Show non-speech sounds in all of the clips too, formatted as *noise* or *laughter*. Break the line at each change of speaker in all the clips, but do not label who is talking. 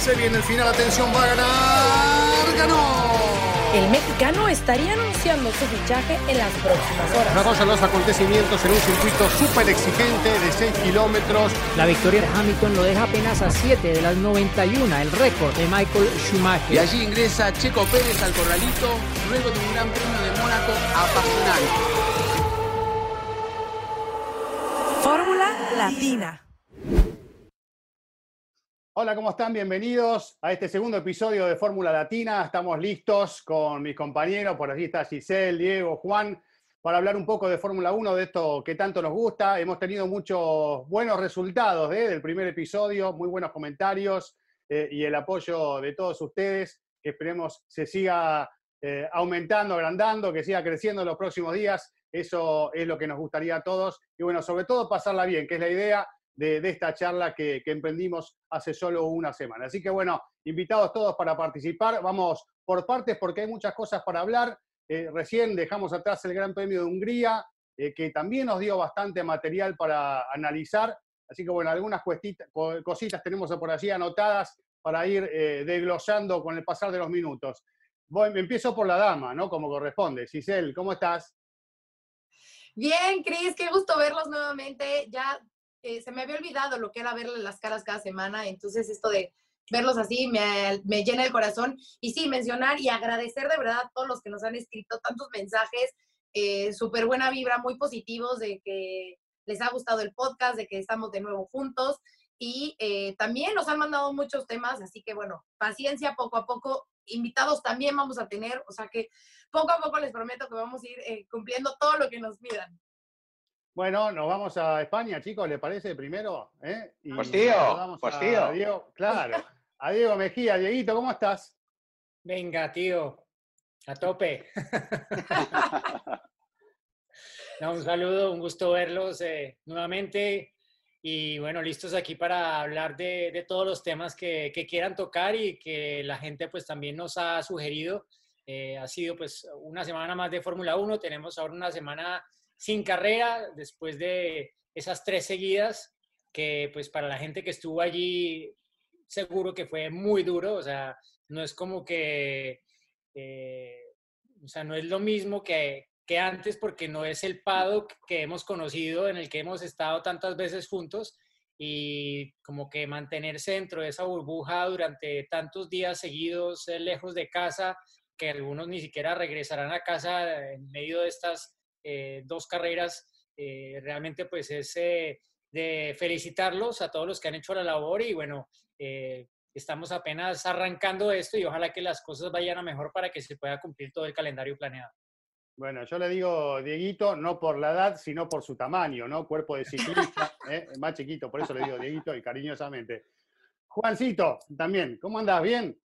Se viene el final, atención, va a ganar. ¡Ganó!
El mexicano estaría anunciando su fichaje en las próximas horas.
Vamos a los acontecimientos en un circuito súper exigente de 6 kilómetros.
La victoria de Hamilton lo deja apenas a 7 de las 91, el récord de Michael Schumacher.
Y allí ingresa Checo Pérez al corralito luego de un gran premio de Mónaco apasionante.
Fórmula Latina.
Hola, ¿cómo están? Bienvenidos a este segundo episodio de Fórmula Latina. Estamos listos con mis compañeros, por allí está Giselle, Diego, Juan, para hablar un poco de Fórmula 1, de esto que tanto nos gusta. Hemos tenido muchos buenos resultados ¿eh? del primer episodio, muy buenos comentarios eh, y el apoyo de todos ustedes, que esperemos se siga eh, aumentando, agrandando, que siga creciendo en los próximos días. Eso es lo que nos gustaría a todos. Y bueno, sobre todo pasarla bien, que es la idea de, esta charla que, emprendimos hace solo una semana. Así que bueno, invitados todos para participar. Vamos por partes porque hay muchas cosas para hablar. Eh, recién dejamos atrás el Gran Premio de Hungría, eh, que también nos dio bastante material para analizar. Así que bueno, algunas cositas tenemos por allí anotadas para ir eh, desglosando con el pasar de los minutos. Voy, empiezo por la dama, ¿no? Como corresponde. Giselle, ¿cómo estás?
Bien, Cris, qué gusto verlos nuevamente. Ya eh, se me había olvidado lo que era verle las caras cada semana, entonces esto de verlos así me, llena el corazón. Y sí, mencionar y agradecer de verdad a todos los que nos han escrito tantos mensajes, eh, súper buena vibra, muy positivos de que les ha gustado el podcast, de que estamos de nuevo juntos. Y eh, también nos han mandado muchos temas, así que bueno, paciencia poco a poco. Invitados también vamos a tener, o sea que poco a poco les prometo que vamos a ir cumpliendo todo lo que nos pidan.
Bueno, nos vamos a España, chicos, ¿le parece primero?
¿Eh? pues tío, pues tío.
Diego, claro, *laughs* a Diego Mejía. Dieguito, ¿cómo estás?
Venga, tío, a tope. *laughs* un saludo, un gusto verlos eh, nuevamente y bueno, listos aquí para hablar de, todos los temas que, quieran tocar y que la gente pues también nos ha sugerido. Eh, ha sido pues una semana más de Fórmula 1, tenemos ahora una semana sin carrera después de esas tres seguidas, que pues para la gente que estuvo allí seguro que fue muy duro, o sea, no es como que, eh, o sea, no es lo mismo que, que antes porque no es el paddock que hemos conocido, en el que hemos estado tantas veces juntos y como que mantenerse dentro de esa burbuja durante tantos días seguidos, eh, lejos de casa, que algunos ni siquiera regresarán a casa en medio de estas eh, dos carreras, eh, realmente pues es eh, de felicitarlos a todos los que han hecho la labor y bueno, estamos apenas arrancando esto y ojalá que las cosas vayan a mejor para que se pueda cumplir todo el calendario planeado.
Bueno, yo le digo Dieguito no por la edad, sino por su tamaño, ¿no? Cuerpo de ciclista, *laughs* más chiquito, por eso le digo Dieguito y cariñosamente. Juancito, también, ¿cómo andas? ¿Bien?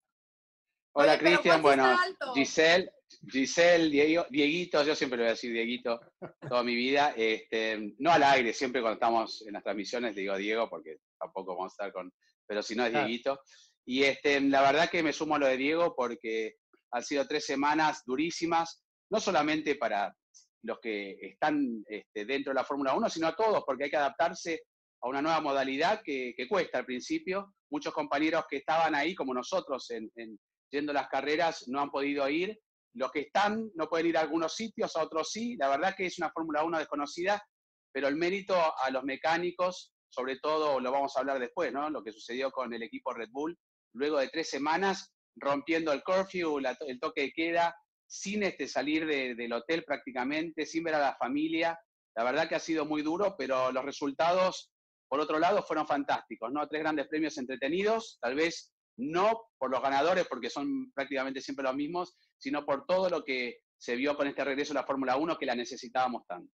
Hola, Cristian. Bueno, Giselle, Giselle, Dieguito, yo siempre le voy a decir Dieguito toda mi vida. Este, no al aire, siempre cuando estamos en las transmisiones digo Diego, porque tampoco vamos a estar con. Pero si no es Dieguito. Y este, la verdad que me sumo a lo de Diego porque han sido tres semanas durísimas, no solamente para los que están este, dentro de la Fórmula 1, sino a todos, porque hay que adaptarse a una nueva modalidad que, cuesta al principio. Muchos compañeros que estaban ahí, como nosotros, en, en, yendo las carreras, no han podido ir los que están no pueden ir a algunos sitios, a otros sí. La verdad que es una Fórmula 1 desconocida, pero el mérito a los mecánicos, sobre todo lo vamos a hablar después, ¿no? Lo que sucedió con el equipo Red Bull, luego de tres semanas rompiendo el curfew, el toque de queda, sin este, salir del hotel prácticamente, sin ver a la familia. La verdad que ha sido muy duro, pero los resultados, por otro lado, fueron fantásticos, ¿no? Tres grandes premios entretenidos, tal vez no por los ganadores, porque son prácticamente siempre los mismos, sino por todo lo que se vio con este regreso a la Fórmula 1 que la necesitábamos tanto.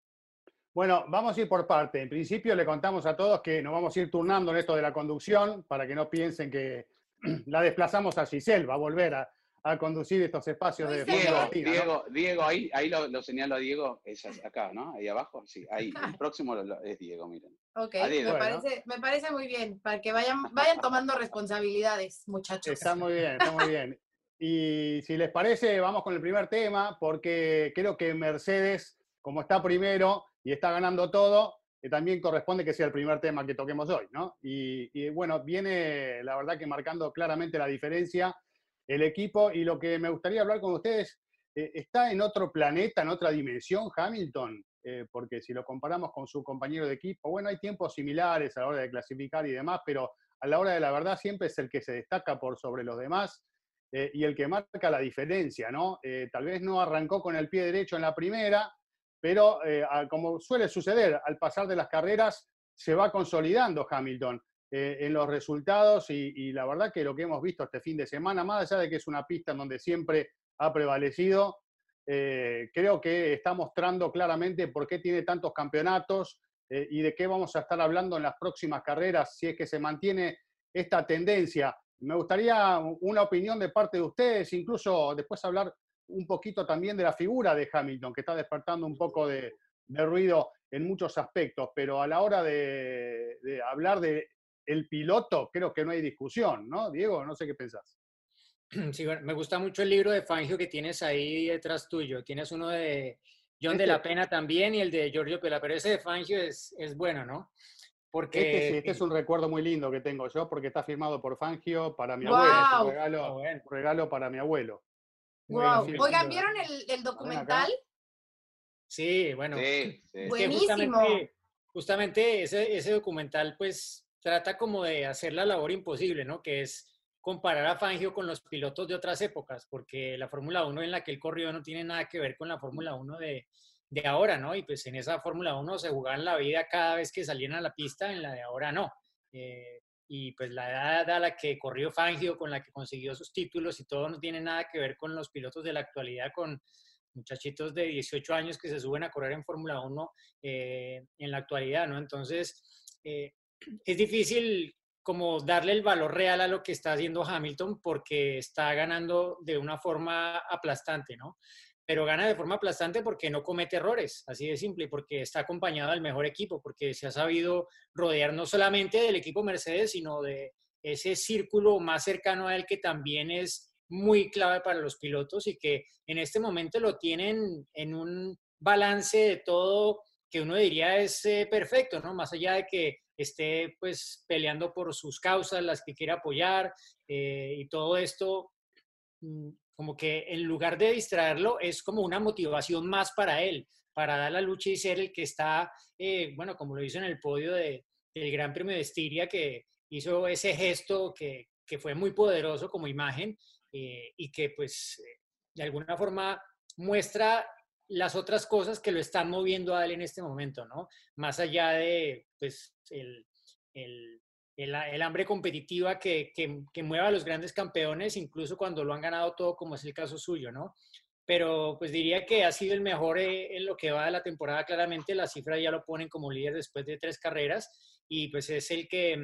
Bueno, vamos a ir por parte. En principio le contamos a todos que nos vamos a ir turnando en esto de la conducción para que no piensen que *clears throat* la desplazamos a Giselle, va a volver a, conducir estos espacios de
Diego, Diego, Diego, ahí, ahí lo, señalo a Diego, es acá, ¿no? Ahí abajo, sí, ahí, el próximo es Diego, miren.
Ok, me, parece, me parece muy bien, para que vayan, vayan tomando responsabilidades, muchachos.
Está muy bien, está muy bien. Y si les parece, vamos con el primer tema, porque creo que Mercedes, como está primero y está ganando todo, también corresponde que sea el primer tema que toquemos hoy, ¿no? Y, bueno, viene la verdad que marcando claramente la diferencia el equipo y lo que me gustaría hablar con ustedes, eh, ¿está en otro planeta, en otra dimensión Hamilton? Eh, porque si lo comparamos con su compañero de equipo, bueno, hay tiempos similares a la hora de clasificar y demás, pero a la hora de la verdad siempre es el que se destaca por sobre los demás eh, y el que marca la diferencia, ¿no? tal vez no arrancó con el pie derecho en la primera, pero como suele suceder, al pasar de las carreras se va consolidando Hamilton eh, en los resultados y, la verdad que lo que hemos visto este fin de semana, más allá de que es una pista en donde siempre ha prevalecido, eh, creo que está mostrando claramente por qué tiene tantos campeonatos y de qué vamos a estar hablando en las próximas carreras si es que se mantiene esta tendencia. Me gustaría una opinión de parte de ustedes, incluso después hablar un poquito también de la figura de Hamilton, que está despertando un poco de, ruido en muchos aspectos, pero a la hora de, hablar de el piloto, creo que no hay discusión, ¿no? Diego, no sé qué pensás. *clears throat*
Sí, bueno, me gusta mucho el libro de Fangio que tienes ahí detrás tuyo. Tienes uno de John de la este Pena también y el de Giorgio Pela, pero ese de Fangio es, es bueno, ¿no?
Porque... Este, sí, este es un recuerdo muy lindo que tengo yo porque está firmado por Fangio para mi abuelo. Es un regalo, un regalo para mi abuelo.
Wow. Oigan, ¿vieron el, documental?
Sí, bueno.
Buenísimo.
Justamente, ese, ese, documental, pues, trata como de hacer la labor imposible, ¿no? Que es comparar a Fangio con los pilotos de otras épocas, porque la Fórmula 1 en la que él corrió no tiene nada que ver con la Fórmula 1 de, de ahora, ¿no? Y pues en esa Fórmula 1 se jugaban la vida cada vez que salían a la pista, en la de ahora no. Eh, y pues la edad a la que corrió Fangio, con la que consiguió sus títulos y todo no tiene nada que ver con los pilotos de la actualidad, con muchachitos de 18 años que se suben a correr en Fórmula 1 eh, en la actualidad, ¿no? Entonces, eh, es difícil como darle el valor real a lo que está haciendo Hamilton porque está ganando de una forma aplastante, ¿no? pero gana de forma aplastante porque no comete errores, así de simple, porque está acompañado del mejor equipo, porque se ha sabido rodear no solamente del equipo Mercedes, sino de ese círculo más cercano a él que también es muy clave para los pilotos y que en este momento lo tienen en un balance de todo que uno diría es eh, perfecto, ¿no? Más allá de que esté pues peleando por sus causas, las que quiere apoyar eh, y todo esto, mm, como que en lugar de distraerlo, es como una motivación más para él, para dar la lucha y ser el que está, eh, bueno, como lo hizo en el podio de, del Gran Premio de Estiria, que hizo ese gesto que, que fue muy poderoso como imagen eh, y que pues de alguna forma muestra las otras cosas que lo están moviendo a él en este momento, ¿no? Más allá de, pues, el, el el, hambre competitiva que, que, mueva a los grandes campeones, incluso cuando lo han ganado todo, como es el caso suyo, ¿no? Pero pues diría que ha sido el mejor eh, en lo que va de la temporada, claramente la cifra ya lo ponen como líder después de tres carreras y pues es el que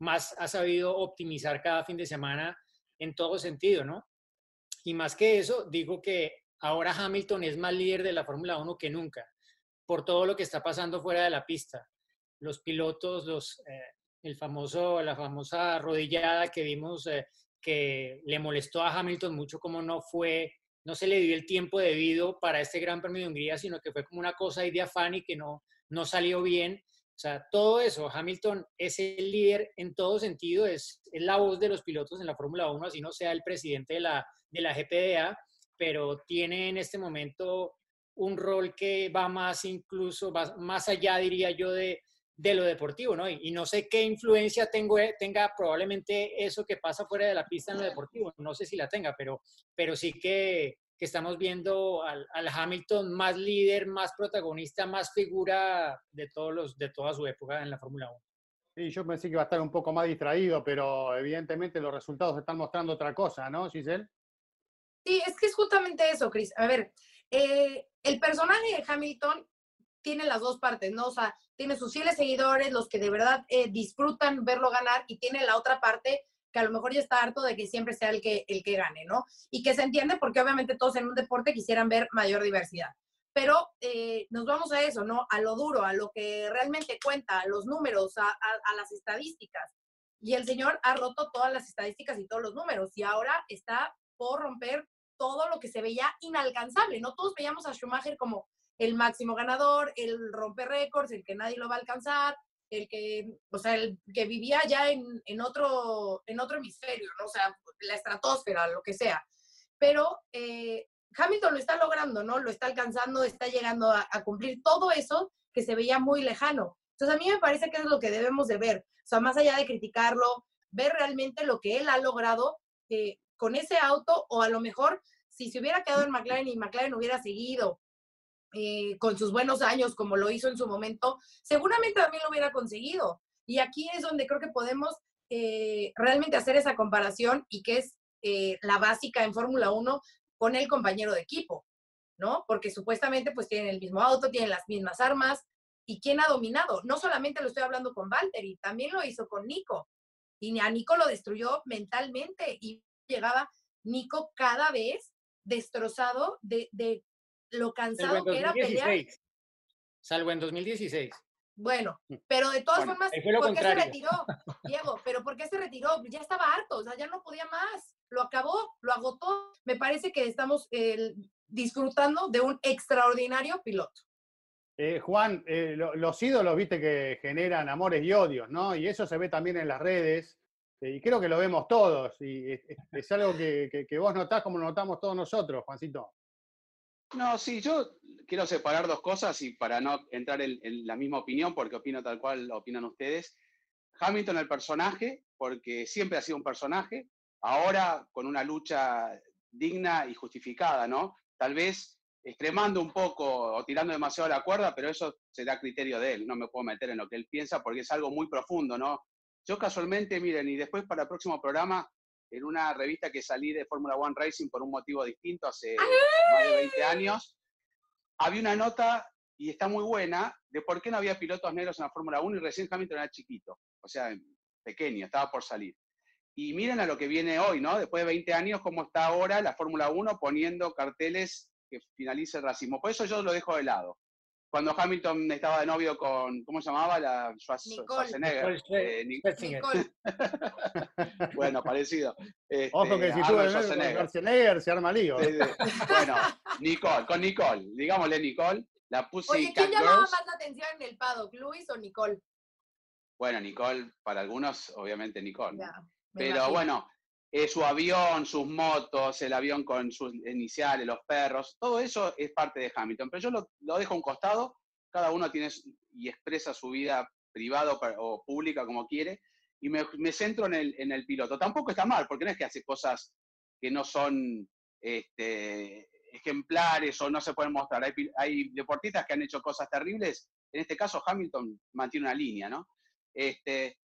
más ha sabido optimizar cada fin de semana en todo sentido, ¿no? Y más que eso, digo que ahora Hamilton es más líder de la Fórmula 1 que nunca, por todo lo que está pasando fuera de la pista. Los pilotos, los, eh, el famoso, la famosa rodillada que vimos eh, que le molestó a Hamilton mucho como no fue, no se le dio el tiempo debido para este Gran Premio de Hungría, sino que fue como una cosa ahí de afán y que no, no salió bien. O sea, todo eso, Hamilton es el líder en todo sentido, es, es la voz de los pilotos en la Fórmula 1, así no sea el presidente de la, de la GPDA, pero tiene en este momento un rol que va más incluso, va más allá, diría yo, de, de lo deportivo, ¿no? Y, no sé qué influencia tengo, eh, tenga probablemente eso que pasa fuera de la pista en lo deportivo, no sé si la tenga, pero, pero sí que, que estamos viendo al, Hamilton más líder, más protagonista, más figura de, todos los, de toda su época en la Fórmula 1.
Sí, yo pensé que iba a estar un poco más distraído, pero evidentemente los resultados están mostrando otra cosa, ¿no, Giselle?
Sí, es que es justamente eso, Chris. A ver, eh, el personaje de Hamilton tiene las dos partes, ¿no? O sea, tiene sus fieles seguidores, los que de verdad eh, disfrutan verlo ganar, y tiene la otra parte que a lo mejor ya está harto de que siempre sea el que, el que gane, ¿no? Y que se entiende porque obviamente todos en un deporte quisieran ver mayor diversidad. Pero eh, nos vamos a eso, ¿no? A lo duro, a lo que realmente cuenta, a los números, a, a las estadísticas. Y el señor ha roto todas las estadísticas y todos los números y ahora está por romper todo lo que se veía inalcanzable, ¿no? Todos veíamos a Schumacher como el máximo ganador, el romper récords, el que nadie lo va a alcanzar, el que, o sea, el que vivía ya en, en otro, en otro hemisferio. O sea, la estratosfera, lo que sea. Pero eh, Hamilton lo está logrando, ¿no? Lo está alcanzando, está llegando a, cumplir todo eso que se veía muy lejano. Entonces, a mí me parece que es lo que debemos de ver. O sea, más allá de criticarlo, ver realmente lo que él ha logrado eh, con ese auto, o a lo mejor, si se hubiera quedado en McLaren y McLaren hubiera seguido eh, con sus buenos años, como lo hizo en su momento, seguramente también lo hubiera conseguido. Y aquí es donde creo que podemos eh, realmente hacer esa comparación y que es la básica en Fórmula 1 con el compañero de equipo, ¿no? Porque supuestamente pues tienen el mismo auto, tienen las mismas armas. ¿Y quién ha dominado? No solamente lo estoy hablando con Valtteri, también lo hizo con Nico. Y a Nico lo destruyó mentalmente llegaba Nico cada vez destrozado de, de lo cansado que era pelear.
Salvo en 2016.
Bueno, mm. pero de todas formas, ¿por qué se retiró? *laughs* Diego, pero ¿por qué se retiró? Ya estaba harto, o sea, ya no podía más. Lo acabó, lo agotó. Me parece que estamos eh, disfrutando de un extraordinario piloto.
Eh, Juan, eh, los ídolos, viste, que generan amores y odios, ¿no? Y eso se ve también en las redes, y creo que lo vemos todos, y es, algo que, vos notás como lo notamos todos nosotros, Juancito.
No, sí, yo quiero separar dos cosas y para no entrar en, la misma opinión, porque opino tal cual opinan ustedes. Hamilton el personaje, porque siempre ha sido un personaje, ahora con una lucha digna y justificada, ¿no? Tal vez extremando un poco o tirando demasiado la cuerda, pero eso será criterio de él, no me puedo meter en lo que él piensa porque es algo muy profundo, ¿no? Yo casualmente, miren, y después para el próximo programa en una revista que salí de Fórmula One Racing por un motivo distinto hace más de 20 años, había una nota, y está muy buena, de por qué no había pilotos negros en la Fórmula 1 y recién Hamilton era chiquito, o sea, pequeño, estaba por salir. Y miren a lo que viene hoy, ¿no? Después de 20 años, cómo está ahora la Fórmula 1 poniendo carteles que finalice el racismo. Por eso yo lo dejo de lado cuando Hamilton estaba de novio con, ¿cómo se llamaba? La
Schwarzenegger.
Nicole. *laughs* bueno, parecido.
Ojo que si sube Schwarzenegger se arma lío.
bueno, Nicole, con Nicole, digámosle Nicole, la puse.
Oye, ¿quién llamaba más la atención en el paddock, Luis o Nicole?
Bueno, Nicole, para algunos, obviamente Nicole. Pero bueno, eh, su avión, sus motos, el avión con sus iniciales, los perros, todo eso es parte de Hamilton. Pero yo lo, lo dejo a un costado, cada uno tiene y expresa su vida privada o pública como quiere, y me, centro en el, en el, piloto. Tampoco está mal, porque no es que hace cosas que no son este, ejemplares o no se pueden mostrar. Hay, hay, deportistas que han hecho cosas terribles, en este caso Hamilton mantiene una línea, ¿no? Este,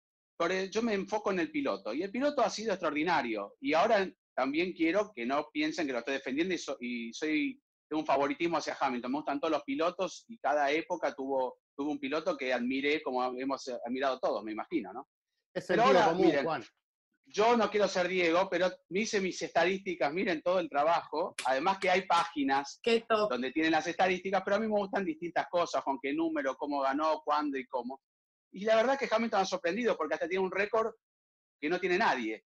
yo me enfoco en el piloto y el piloto ha sido extraordinario y ahora también quiero que no piensen que lo estoy defendiendo y, soy tengo un favoritismo hacia Hamilton. Me gustan todos los pilotos y cada época tuvo, tuvo un piloto que admiré como hemos admirado todos, me imagino, ¿no?
Es el pero común, Juan.
Yo no quiero ser Diego, pero me hice mis estadísticas, miren todo el trabajo. Además que hay páginas donde tienen las estadísticas, pero a mí me gustan distintas cosas, con qué número, cómo ganó, cuándo y cómo. Y la verdad es que Hamilton ha sorprendido porque hasta tiene un récord que no tiene nadie.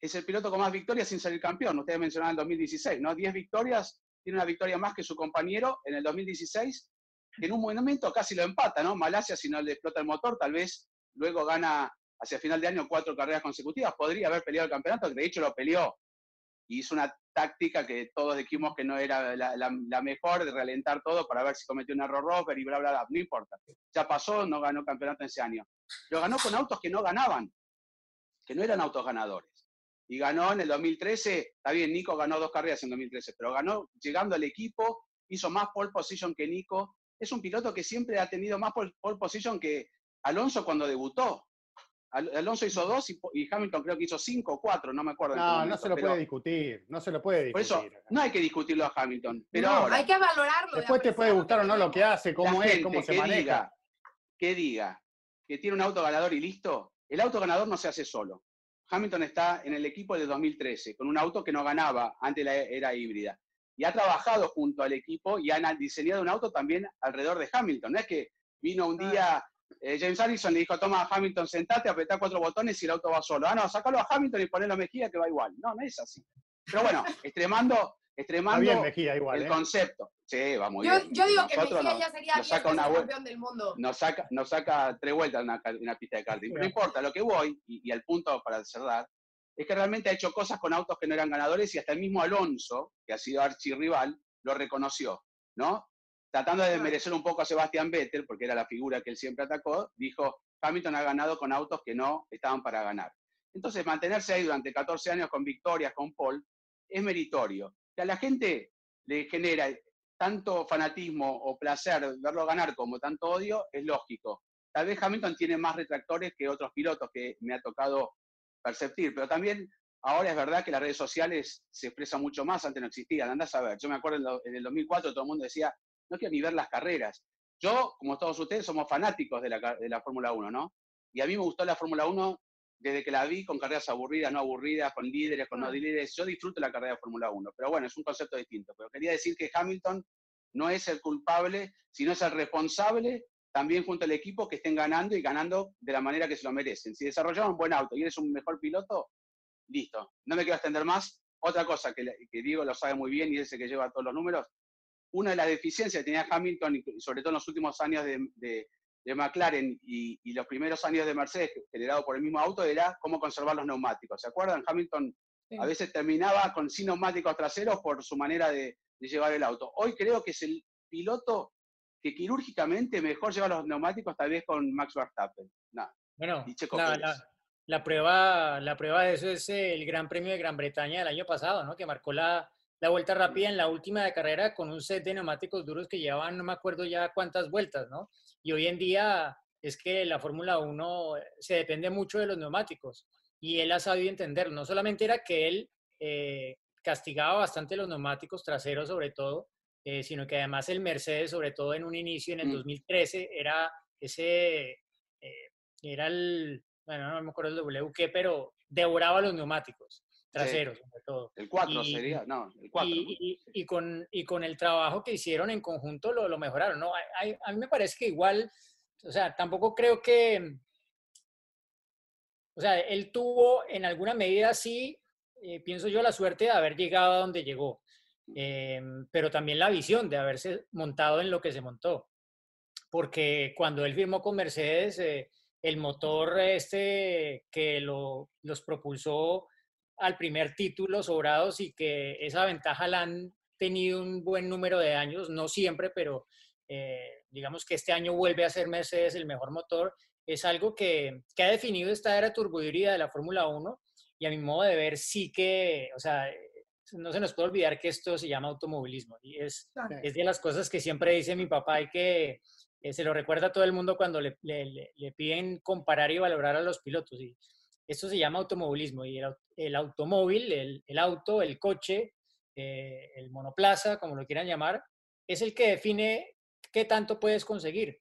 Es el piloto con más victorias sin salir campeón. Ustedes mencionaban el 2016, ¿no? 10 victorias, tiene una victoria más que su compañero en el 2016, que en un momento casi lo empata, ¿no? Malasia, si no le explota el motor, tal vez luego gana hacia final de año cuatro carreras consecutivas. Podría haber peleado el campeonato, de hecho lo peleó. Y hizo una táctica que todos dijimos que no era la, mejor, de realentar todo para ver si cometió un error Rover y bla, bla, bla. No importa. Ya pasó, no ganó campeonato ese año. Lo ganó con autos que no ganaban, que no eran autos ganadores. Y ganó en el 2013, está bien, Nico ganó dos carreras en 2013, pero ganó llegando al equipo, hizo más pole position que Nico. Es un piloto que siempre ha tenido más pole position que Alonso cuando debutó. Alonso hizo dos y, Hamilton creo que hizo cinco o cuatro, no me acuerdo.
No, no se lo puede discutir, no se lo puede discutir.
Por eso, no hay que discutirlo a Hamilton, pero
hay que valorarlo.
Después te puede gustar o no lo que hace, cómo es, cómo se maneja.
Diga, que diga que tiene un auto ganador y listo, el auto ganador no se hace solo. Hamilton está en el equipo de 2013, con un auto que no ganaba antes la era híbrida. Y ha trabajado junto al equipo y han diseñado un auto también alrededor de Hamilton. No es que vino un día eh, James Allison le dijo, toma a Hamilton, sentate, apretá cuatro botones y el auto va solo. Ah, no, sacalo a Hamilton y ponelo a Mejía que va igual. No, no es así. Pero bueno, *laughs* extremando, extremando el ¿eh? concepto. Sí, va muy
yo,
bien.
Yo digo que Mejía ya sería
nos saca campeón del mundo. Nos saca, nos saca tres vueltas en una, pista de karting. No importa, lo que voy, y, al punto para cerrar, es que realmente ha hecho cosas con autos que no eran ganadores y hasta el mismo Alonso, que ha sido archirrival, lo reconoció, ¿no? Tratando de merecer un poco a Sebastián Vettel, porque era la figura que él siempre atacó, dijo, Hamilton ha ganado con autos que no estaban para ganar. Entonces, mantenerse ahí durante 14 años con victorias, con Paul, es meritorio. Que a la gente le genera tanto fanatismo o placer verlo ganar como tanto odio, es lógico. Tal vez Hamilton tiene más retractores que otros pilotos que me ha tocado perceptir, pero también ahora es verdad que las redes sociales se expresan mucho más, antes no existían, andás a ver, yo me acuerdo en, el 2004 todo el mundo decía, no quiero ni ver las carreras. Yo, como todos ustedes, somos fanáticos de la, de la Fórmula 1, ¿no? Y a mí me gustó la Fórmula 1 desde que la vi con carreras aburridas, no aburridas, con líderes, con no líderes. Yo disfruto la carrera de Fórmula 1, pero bueno, es un concepto distinto. Pero quería decir que Hamilton no es el culpable, sino es el responsable también junto al equipo que estén ganando y ganando de la manera que se lo merecen. Si desarrollaron un buen auto y eres un mejor piloto, listo. No me quiero extender más. Otra cosa que, Diego lo sabe muy bien y es el que lleva todos los números, una de las deficiencias que tenía Hamilton, y sobre todo en los últimos años de, McLaren y, los primeros años de Mercedes, generado por el mismo auto, era cómo conservar los neumáticos. ¿Se acuerdan? Hamilton a veces terminaba con sin neumáticos traseros por su manera de, llevar el auto. Hoy creo que es el piloto que quirúrgicamente mejor lleva los neumáticos, tal vez con Max Verstappen.
bueno, la, prueba, la prueba de eso es el Gran Premio de Gran Bretaña del año pasado, ¿no? que marcó la, la vuelta rápida en la última de carrera con un set de neumáticos duros que llevaban no me acuerdo ya cuántas vueltas, ¿no? Y hoy en día es que la Fórmula 1 se depende mucho de los neumáticos y él ha sabido entenderlo. No solamente era que él eh, castigaba bastante los neumáticos traseros sobre todo, eh, sino que además el Mercedes, sobre todo en un inicio en el 2013, mm. era ese, eh, era el, bueno, no me acuerdo el WQ, pero devoraba los neumáticos traseros, sobre todo.
El 4 sería, no, el 4.
Y, y, con, y con el trabajo que hicieron en conjunto lo, lo mejoraron, ¿no? A, mí me parece que igual, o sea, tampoco creo que, o sea, él tuvo en alguna medida, sí, eh, pienso yo, la suerte de haber llegado a donde llegó, eh, pero también la visión de haberse montado en lo que se montó. Porque cuando él firmó con Mercedes, eh, el motor este que lo, los propulsó al primer título sobrados y que esa ventaja la han tenido un buen número de años, no siempre, pero eh, digamos que este año vuelve a ser Mercedes el mejor motor, es algo que, que ha definido esta era turbohíbrida de la Fórmula 1 y a mi modo de ver sí que, o sea, no se nos puede olvidar que esto se llama automovilismo y es, es de las cosas que siempre dice mi papá y que eh, se lo recuerda a todo el mundo cuando le, le, le, piden comparar y valorar a los pilotos. Y esto se llama automovilismo y el, automóvil, el, auto, el coche, eh, el monoplaza, como lo quieran llamar, es el que define qué tanto puedes conseguir.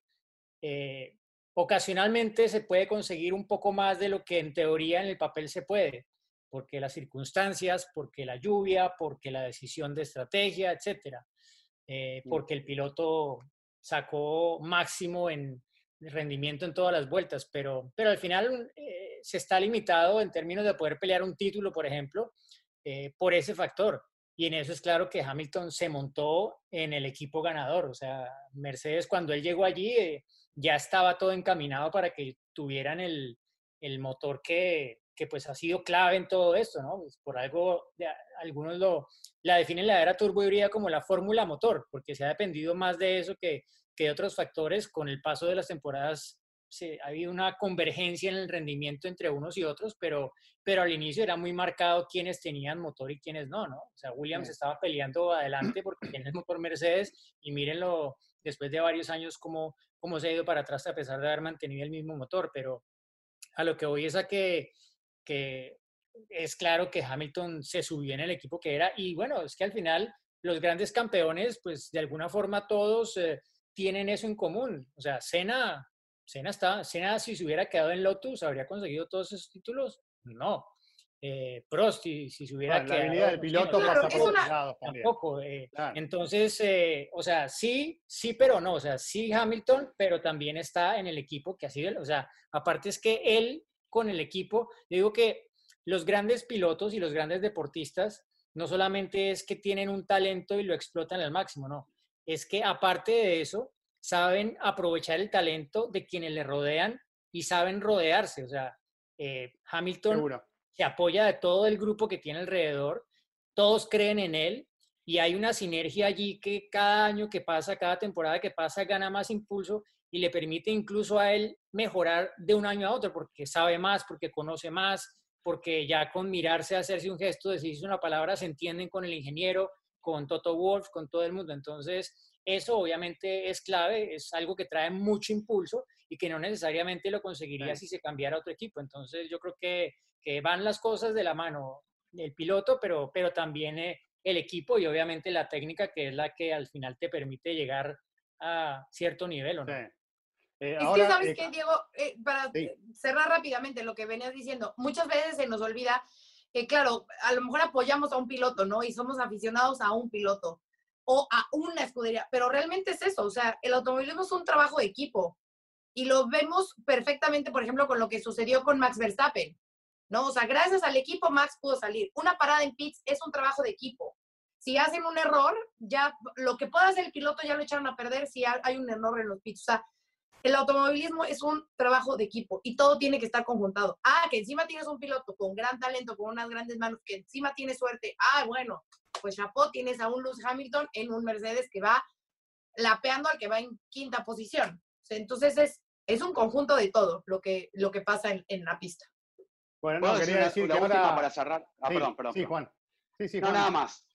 Eh, ocasionalmente se puede conseguir un poco más de lo que en teoría en el papel se puede, porque las circunstancias, porque la lluvia, porque la decisión de estrategia, etcétera, eh, mm. porque el piloto sacó máximo en rendimiento en todas las vueltas, pero, pero al final se está limitado en términos de poder pelear un título, por ejemplo, eh, por ese factor. Y en eso es claro que Hamilton se montó en el equipo ganador. O sea, Mercedes cuando él llegó allí eh, ya estaba todo encaminado para que tuvieran el, el motor que, que, pues ha sido clave en todo esto, ¿no? Pues por algo, algunos lo, la definen la era turbo híbrida como la fórmula motor, porque se ha dependido más de eso que, que de otros factores con el paso de las temporadas ha habido una convergencia en el rendimiento entre unos y otros, pero, pero al inicio era muy marcado quiénes tenían motor y quiénes no, ¿no? O sea, Williams estaba peleando adelante porque tiene el motor Mercedes y mírenlo después de varios años cómo, cómo se ha ido para atrás a pesar de haber mantenido el mismo motor, pero a lo que voy es a que, que es claro que Hamilton se subió en el equipo que era y bueno, es que al final los grandes campeones, pues de alguna forma todos... Eh, tienen eso en común. O sea, Senna Senna, está, Senna si se hubiera quedado en Lotus, ¿habría conseguido todos esos títulos? No. Eh, Prost, si, se hubiera
quedado... La habilidad del piloto pasa por
una... Tampoco. Eh, entonces, eh, o sea, sí, sí, pero no. O sea, sí Hamilton, pero también está en el equipo que ha sido... O sea, aparte es que él con el equipo, yo digo que los grandes pilotos y los grandes deportistas no solamente es que tienen un talento y lo explotan al máximo, no. Es que aparte de eso, saben aprovechar el talento de quienes le rodean y saben rodearse. O sea, eh, Hamilton se apoya de todo el grupo que tiene alrededor, todos creen en él y hay una sinergia allí que cada año que pasa, cada temporada que pasa, gana más impulso y le permite incluso a él mejorar de un año a otro porque sabe más, porque conoce más, porque ya con mirarse, hacerse un gesto, decirse una palabra, se entienden con el ingeniero, con Toto Wolf, con todo el mundo. Entonces, eso obviamente es clave, es algo que trae mucho impulso y que no necesariamente lo conseguiría si se cambiara a otro equipo. Entonces, yo creo que, que, van las cosas de la mano, el piloto, pero, pero también eh, el equipo y obviamente la técnica, que es la que al final te permite llegar a cierto nivel, ¿o no?
Eh, es que, ¿sabes eh, qué, Diego? Eh, para cerrar rápidamente lo que venías diciendo, muchas veces se nos olvida que, claro, a lo mejor apoyamos a un piloto, ¿no? Y somos aficionados a un piloto o a una escudería, pero realmente es eso, o sea, el automovilismo es un trabajo de equipo y lo vemos perfectamente, por ejemplo, con lo que sucedió con Max Verstappen, ¿no? O sea, gracias al equipo Max pudo salir. Una parada en pits es un trabajo de equipo. Si hacen un error, ya lo que pueda hacer el piloto ya lo echaron a perder si hay un error en los pits. O sea, el automovilismo es un trabajo de equipo y todo tiene que estar conjuntado. Ah, que encima tienes un piloto con gran talento, con unas grandes manos, que encima tiene suerte. Ah, bueno, pues chapo, tienes a un Lewis Hamilton en un Mercedes que va lapeando al que va en quinta posición. Entonces es, es un conjunto de todo lo que, lo que pasa en, la pista.
Bueno, no, quería decir que ahora... para cerrar. Ah, perdón, perdón.
Sí, Juan.
Sí, sí, No, nada más.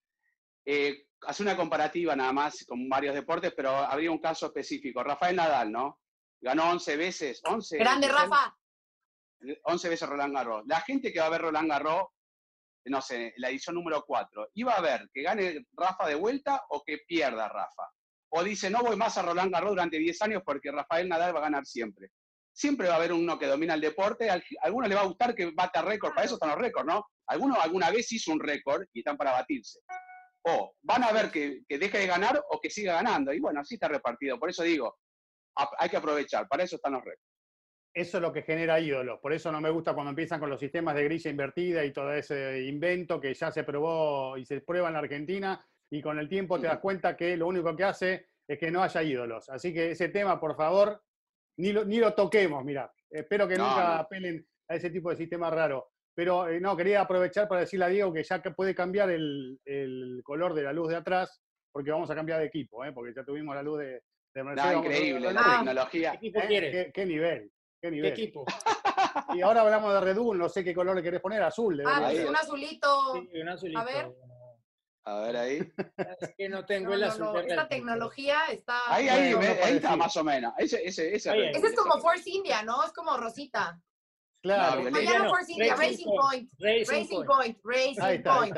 Eh, hace una comparativa nada más con varios deportes, pero habría un caso específico. Rafael Nadal, ¿no? Ganó 11 veces. 11
Grande, Rafa.
11 veces Roland Garros. La gente que va a ver Roland Garros, no sé, la edición número 4, ¿iba a ver que gane Rafa de vuelta o que pierda Rafa? O dice, no voy más a Roland Garros durante 10 años porque Rafael Nadal va a ganar siempre. Siempre va a haber uno que domina el deporte, a alguno le va a gustar que bata récord, para eso están los récords, ¿no? Alguno alguna vez hizo un récord y están para batirse. O van a ver que, que deje de ganar o que siga ganando. Y bueno, así está repartido. Por eso digo, hay que aprovechar, para eso están los récords.
Eso es lo que genera ídolos. Por eso no me gusta cuando empiezan con los sistemas de grilla invertida y todo ese invento que ya se probó y se prueba en la Argentina y con el tiempo te das cuenta que lo único que hace es que no haya ídolos. Así que ese tema, por favor, ni lo, ni lo toquemos, mira. Espero que nunca apelen a ese tipo de sistema raro. Pero eh, no, quería aprovechar para decirle a Diego que ya que puede cambiar el, color de la luz de atrás, porque vamos a cambiar de equipo, ¿eh? porque ya tuvimos la luz de,
increíble, la tecnología.
¿Qué, ¿Eh? ¿Qué, nivel? ¿Qué nivel? equipo? Y ahora hablamos de Red Bull, no sé qué color le querés poner, azul.
Ah, pues un azulito.
Sí, un azulito.
A ver.
A ver ahí. *laughs*
Es que no tengo el azul.
Esta tecnología está.
Ahí, ahí, ahí está más o menos. Ese, ese, ese,
ese es como Force India, ¿no? Es como Rosita.
Claro.
No, no, Force India, Racing Point. Racing Point. Racing Point.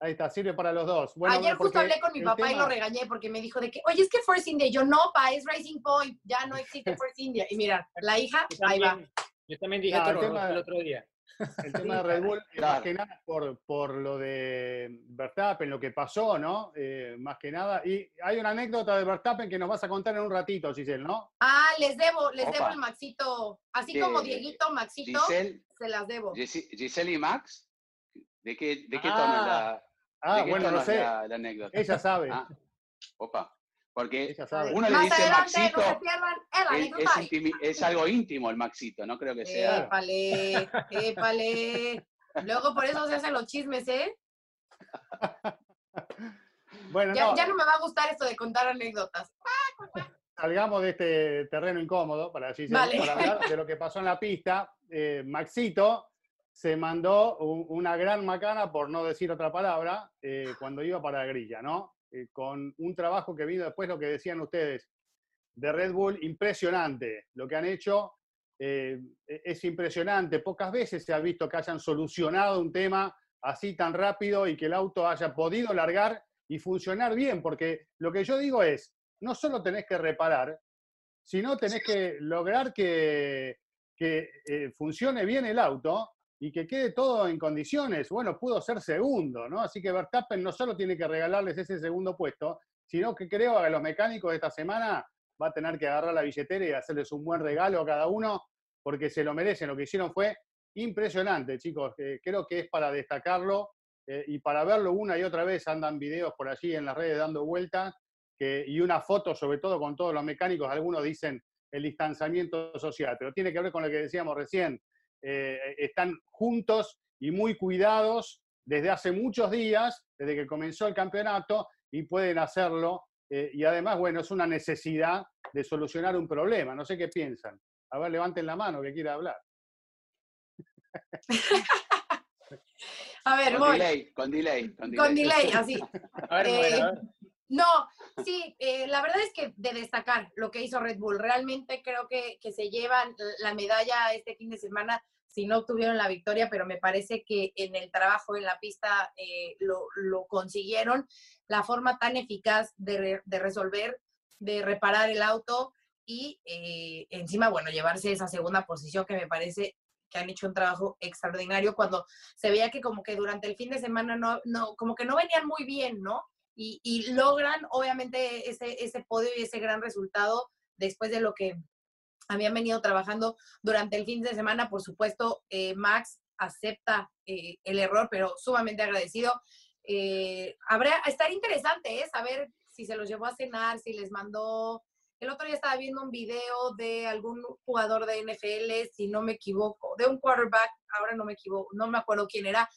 Ahí está, sirve para los dos.
Ayer justo hablé con mi papá y lo regañé porque me dijo de que, oye, es que Force India. yo, no, pa, es Racing Point, ya no existe Force India. Y mira, la hija, ahí va.
Yo también dije que el, otro día. *laughs*
El tema de Red Bull, *laughs* más que nada por, por lo de Verstappen, lo que pasó, ¿no? Eh, más que nada. Y hay una anécdota de Verstappen que nos vas a contar en un ratito, Giselle, ¿no?
Ah, les debo, les debo el Maxito. Así como Dieguito, Maxito, se las debo.
Giselle y Max, ¿de qué, de qué tono la,
Ah, bueno, no sé. La, anécdota? Ella sabe.
Ah, opa. Porque uno le dice Maxito. es, algo íntimo el Maxito, no creo que sea.
Épale, épale. Luego por eso se hacen los chismes, ¿eh? *laughs* bueno, ya no. ya no me va a gustar esto de contar anécdotas.
Salgamos de este terreno incómodo para, así para hablar de lo que pasó en la pista. Eh, Maxito se mandó una gran macana, por no decir otra palabra, eh, cuando iba para la grilla, ¿no? Eh, con un trabajo que vino después, lo que decían ustedes, de Red Bull, impresionante. Lo que han hecho eh, e-, es impresionante. Pocas veces se ha visto que hayan solucionado un tema así tan rápido y que el auto haya podido largar y funcionar bien, porque lo que yo digo es, no solo tenés que reparar, sino tenés que lograr que, que funcione bien el auto y que quede todo en condiciones. Bueno, pudo ser segundo, ¿no? Así que Verstappen no solo tiene que regalarles ese segundo puesto, sino que creo que los mecánicos de esta semana va a tener que agarrar la billetera y hacerles un buen regalo a cada uno, porque se lo merecen. Lo que hicieron fue impresionante, chicos. creo que es para destacarlo eh, y para verlo una y otra vez andan videos por allí en las redes dando vueltas que, y una foto sobre todo con todos los mecánicos, algunos dicen el distanciamiento social, pero tiene que ver con lo que decíamos recién, eh, están juntos y muy cuidados desde hace muchos días, desde que comenzó el campeonato, y pueden hacerlo. Eh, y además, bueno, es una necesidad de solucionar un problema. No sé qué piensan. A ver, levanten la mano que quiera hablar. *laughs*
a ver,
con Delay, con delay,
con delay. así. *laughs* Eh, no, sí, eh, la verdad es que de destacar lo que hizo Red Bull. Realmente creo que, que se llevan la medalla este fin de semana si no obtuvieron la victoria, pero me parece que en el trabajo en la pista eh, lo, consiguieron. La forma tan eficaz de, resolver, de reparar el auto y eh, encima, bueno, llevarse esa segunda posición que me parece que han hecho un trabajo extraordinario cuando se veía que como que durante el fin de semana no, no como que no venían muy bien, ¿no? Y, logran obviamente ese, ese podio y ese gran resultado después de lo que habían venido trabajando durante el fin de semana. Por supuesto, eh, Max acepta eh, el error, pero sumamente agradecido. Eh, habrá, estar interesante, ¿eh? Saber si se los llevó a cenar, si les mandó. El otro día estaba viendo un video de algún jugador de NFL, si no me equivoco, de un quarterback, ahora no me equivoco, no me acuerdo quién era,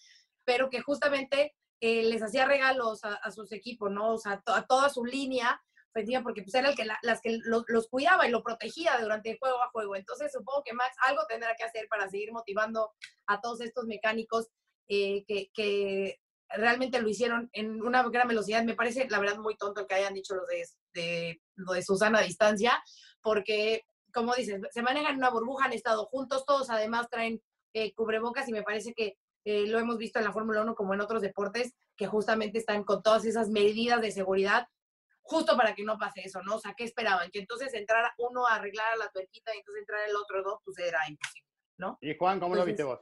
pero que justamente les hacía regalos a, sus equipos, ¿no? O sea, a toda su línea porque pues era el que las que los cuidaba y lo protegía durante el juego a juego. Entonces supongo que Max algo tendrá que hacer para seguir motivando a todos estos mecánicos eh, que, realmente lo hicieron en una gran velocidad. Me parece, la verdad, muy tonto el que hayan dicho lo de, de, lo de Susana a distancia, porque, como dices, se manejan en una burbuja, han estado juntos, todos además traen eh, cubrebocas y me parece que eh, lo hemos visto en la Fórmula 1 como en otros deportes, que justamente están con todas esas medidas de seguridad justo para que no pase eso, ¿no? O sea, ¿qué esperaban? Que entonces entrara uno a arreglar a la tuerquita y entonces entrara el otro dos, pues era imposible, ¿no?
Y Juan, ¿cómo lo viste vos?